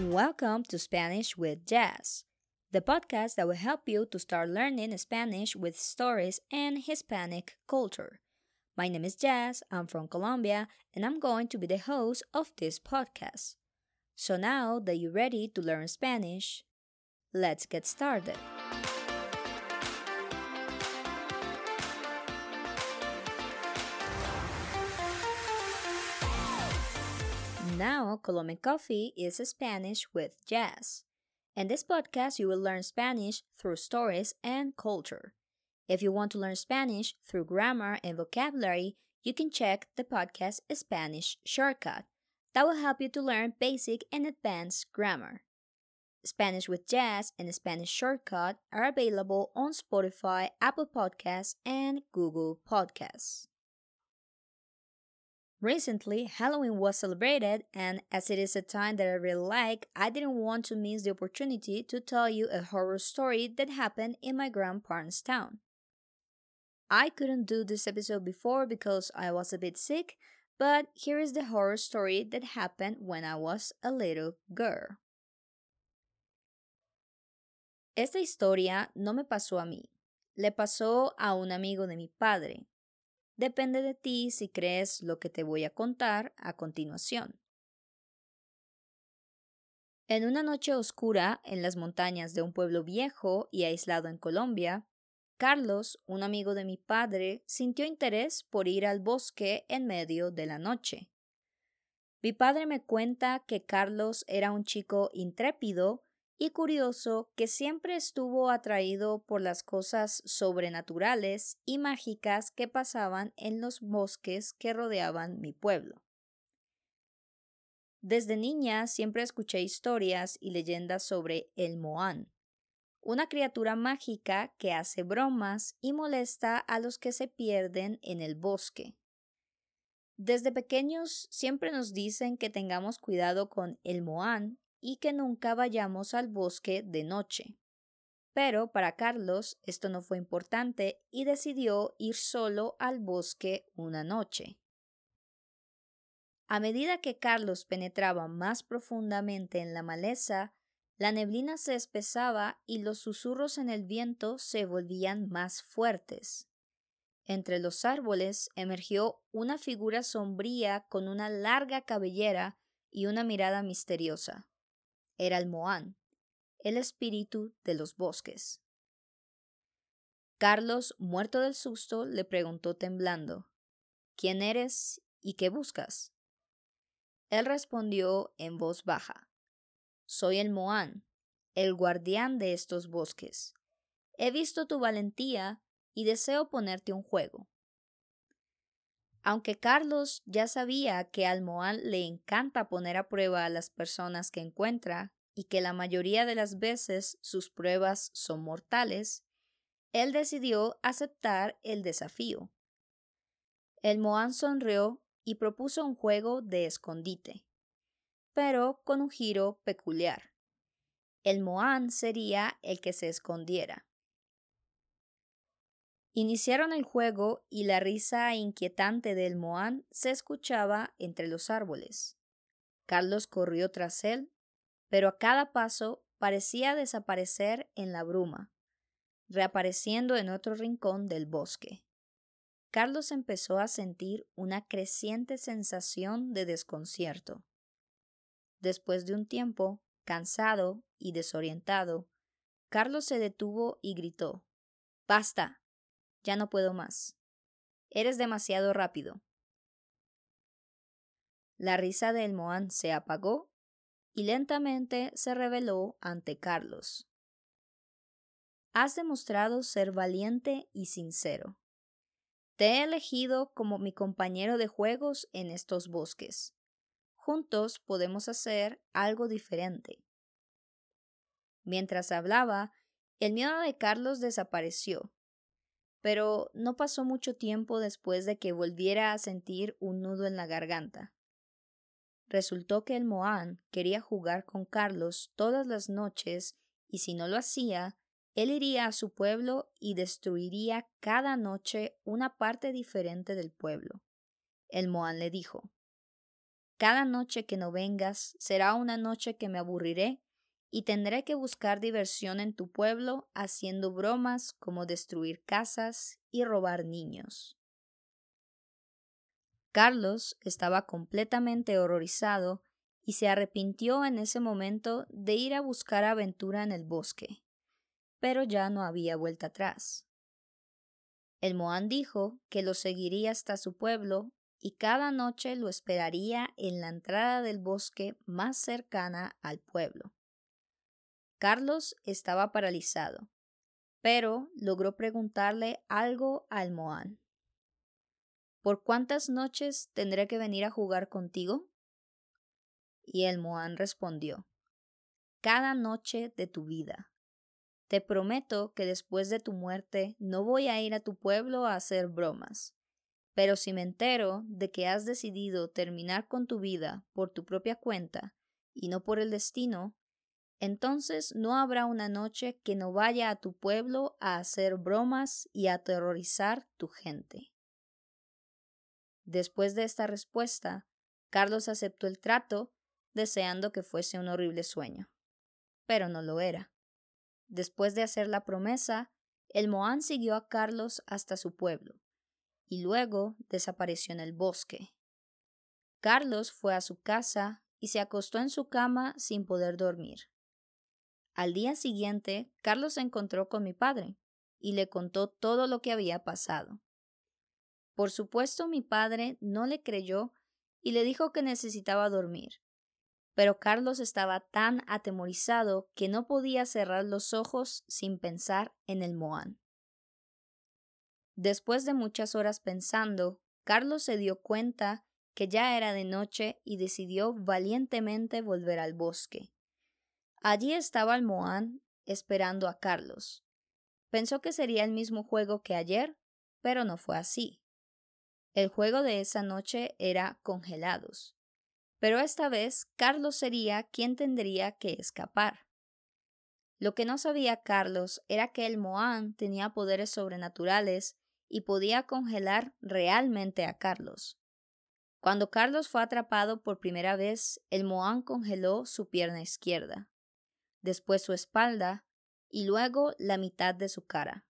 Welcome to Spanish with Jazz, the podcast that will help you to start learning Spanish with stories and Hispanic culture. My name is Jazz, I'm from Colombia, and I'm going to be the host of this podcast. So now that you're ready to learn Spanish, let's get started. Now, Colombian Coffee is Spanish with Jazz. In this podcast, you will learn Spanish through stories and culture. If you want to learn Spanish through grammar and vocabulary, you can check the podcast Spanish Shortcut. That will help you to learn basic and advanced grammar. Spanish with Jazz and Spanish Shortcut are available on Spotify, Apple Podcasts, and Google Podcasts. Recently, Halloween was celebrated, and as it is a time that I really like, I didn't want to miss the opportunity to tell you a horror story that happened in my grandparents' town. I couldn't do this episode before because I was a bit sick, but here is the horror story that happened when I was a little girl. Esta historia no me pasó a mí, le pasó a un amigo de mi padre. Depende de ti si crees lo que te voy a contar a continuación. En una noche oscura en las montañas de un pueblo viejo y aislado en Colombia, Carlos, un amigo de mi padre, sintió interés por ir al bosque en medio de la noche. Mi padre me cuenta que Carlos era un chico intrépido y curioso que siempre estuvo atraído por las cosas sobrenaturales y mágicas que pasaban en los bosques que rodeaban mi pueblo. Desde niña siempre escuché historias y leyendas sobre el Moán, una criatura mágica que hace bromas y molesta a los que se pierden en el bosque. Desde pequeños siempre nos dicen que tengamos cuidado con el Moán y que nunca vayamos al bosque de noche. Pero para Carlos esto no fue importante y decidió ir solo al bosque una noche. A medida que Carlos penetraba más profundamente en la maleza, la neblina se espesaba y los susurros en el viento se volvían más fuertes. Entre los árboles emergió una figura sombría con una larga cabellera y una mirada misteriosa era el Moán, el espíritu de los bosques. Carlos, muerto del susto, le preguntó temblando ¿Quién eres y qué buscas? Él respondió en voz baja Soy el Moán, el guardián de estos bosques. He visto tu valentía y deseo ponerte un juego. Aunque Carlos ya sabía que al Moán le encanta poner a prueba a las personas que encuentra y que la mayoría de las veces sus pruebas son mortales, él decidió aceptar el desafío. El Moán sonrió y propuso un juego de escondite, pero con un giro peculiar. El Moán sería el que se escondiera. Iniciaron el juego y la risa inquietante del Moán se escuchaba entre los árboles. Carlos corrió tras él, pero a cada paso parecía desaparecer en la bruma, reapareciendo en otro rincón del bosque. Carlos empezó a sentir una creciente sensación de desconcierto. Después de un tiempo, cansado y desorientado, Carlos se detuvo y gritó Basta. Ya no puedo más. Eres demasiado rápido. La risa del Moán se apagó y lentamente se reveló ante Carlos. Has demostrado ser valiente y sincero. Te he elegido como mi compañero de juegos en estos bosques. Juntos podemos hacer algo diferente. Mientras hablaba, el miedo de Carlos desapareció pero no pasó mucho tiempo después de que volviera a sentir un nudo en la garganta. Resultó que el Moán quería jugar con Carlos todas las noches y si no lo hacía, él iría a su pueblo y destruiría cada noche una parte diferente del pueblo. El Moán le dijo cada noche que no vengas será una noche que me aburriré y tendré que buscar diversión en tu pueblo haciendo bromas como destruir casas y robar niños. Carlos estaba completamente horrorizado y se arrepintió en ese momento de ir a buscar aventura en el bosque, pero ya no había vuelta atrás. El Moán dijo que lo seguiría hasta su pueblo y cada noche lo esperaría en la entrada del bosque más cercana al pueblo. Carlos estaba paralizado, pero logró preguntarle algo al Moán. ¿Por cuántas noches tendré que venir a jugar contigo? Y el Moán respondió, Cada noche de tu vida. Te prometo que después de tu muerte no voy a ir a tu pueblo a hacer bromas. Pero si me entero de que has decidido terminar con tu vida por tu propia cuenta y no por el destino, entonces no habrá una noche que no vaya a tu pueblo a hacer bromas y a aterrorizar tu gente. Después de esta respuesta, Carlos aceptó el trato, deseando que fuese un horrible sueño. Pero no lo era. Después de hacer la promesa, el Moán siguió a Carlos hasta su pueblo, y luego desapareció en el bosque. Carlos fue a su casa y se acostó en su cama sin poder dormir. Al día siguiente, Carlos se encontró con mi padre y le contó todo lo que había pasado. Por supuesto, mi padre no le creyó y le dijo que necesitaba dormir. Pero Carlos estaba tan atemorizado que no podía cerrar los ojos sin pensar en el Moán. Después de muchas horas pensando, Carlos se dio cuenta que ya era de noche y decidió valientemente volver al bosque. Allí estaba el Moán esperando a Carlos. Pensó que sería el mismo juego que ayer, pero no fue así. El juego de esa noche era congelados. Pero esta vez Carlos sería quien tendría que escapar. Lo que no sabía Carlos era que el Moán tenía poderes sobrenaturales y podía congelar realmente a Carlos. Cuando Carlos fue atrapado por primera vez, el Moán congeló su pierna izquierda después su espalda y luego la mitad de su cara.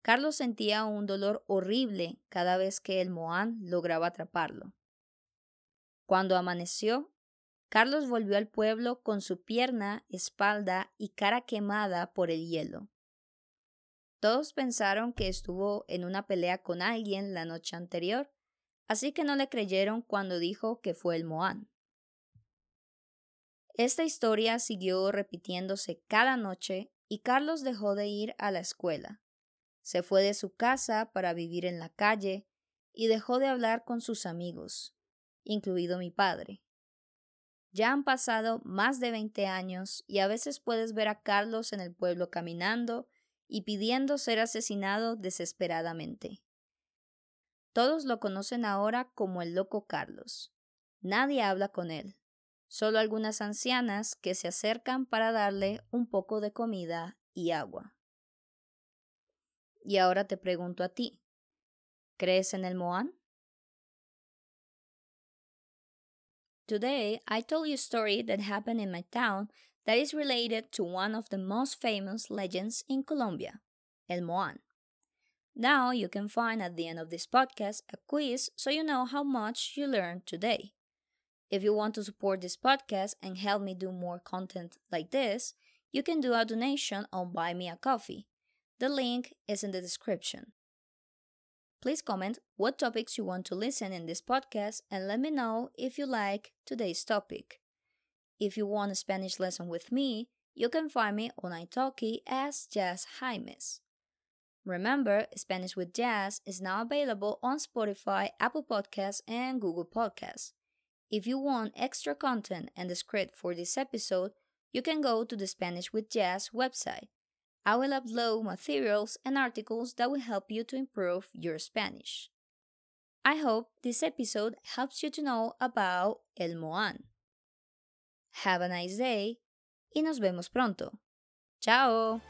Carlos sentía un dolor horrible cada vez que el Moán lograba atraparlo. Cuando amaneció, Carlos volvió al pueblo con su pierna, espalda y cara quemada por el hielo. Todos pensaron que estuvo en una pelea con alguien la noche anterior, así que no le creyeron cuando dijo que fue el Moán. Esta historia siguió repitiéndose cada noche y Carlos dejó de ir a la escuela. Se fue de su casa para vivir en la calle y dejó de hablar con sus amigos, incluido mi padre. Ya han pasado más de veinte años y a veces puedes ver a Carlos en el pueblo caminando y pidiendo ser asesinado desesperadamente. Todos lo conocen ahora como el loco Carlos. Nadie habla con él solo algunas ancianas que se acercan para darle un poco de comida y agua. Y ahora te pregunto a ti, ¿crees en el Moan? Today, I told you a story that happened in my town that is related to one of the most famous legends in Colombia, El Moan. Now you can find at the end of this podcast a quiz so you know how much you learned today. If you want to support this podcast and help me do more content like this, you can do a donation on Buy Me a Coffee. The link is in the description. Please comment what topics you want to listen in this podcast and let me know if you like today's topic. If you want a Spanish lesson with me, you can find me on Italki as Jazz Jaimes. Remember, Spanish with Jazz is now available on Spotify, Apple Podcasts, and Google Podcasts. If you want extra content and the script for this episode, you can go to the Spanish with Jazz website. I will upload materials and articles that will help you to improve your Spanish. I hope this episode helps you to know about El Moan. Have a nice day y nos vemos pronto. Chao!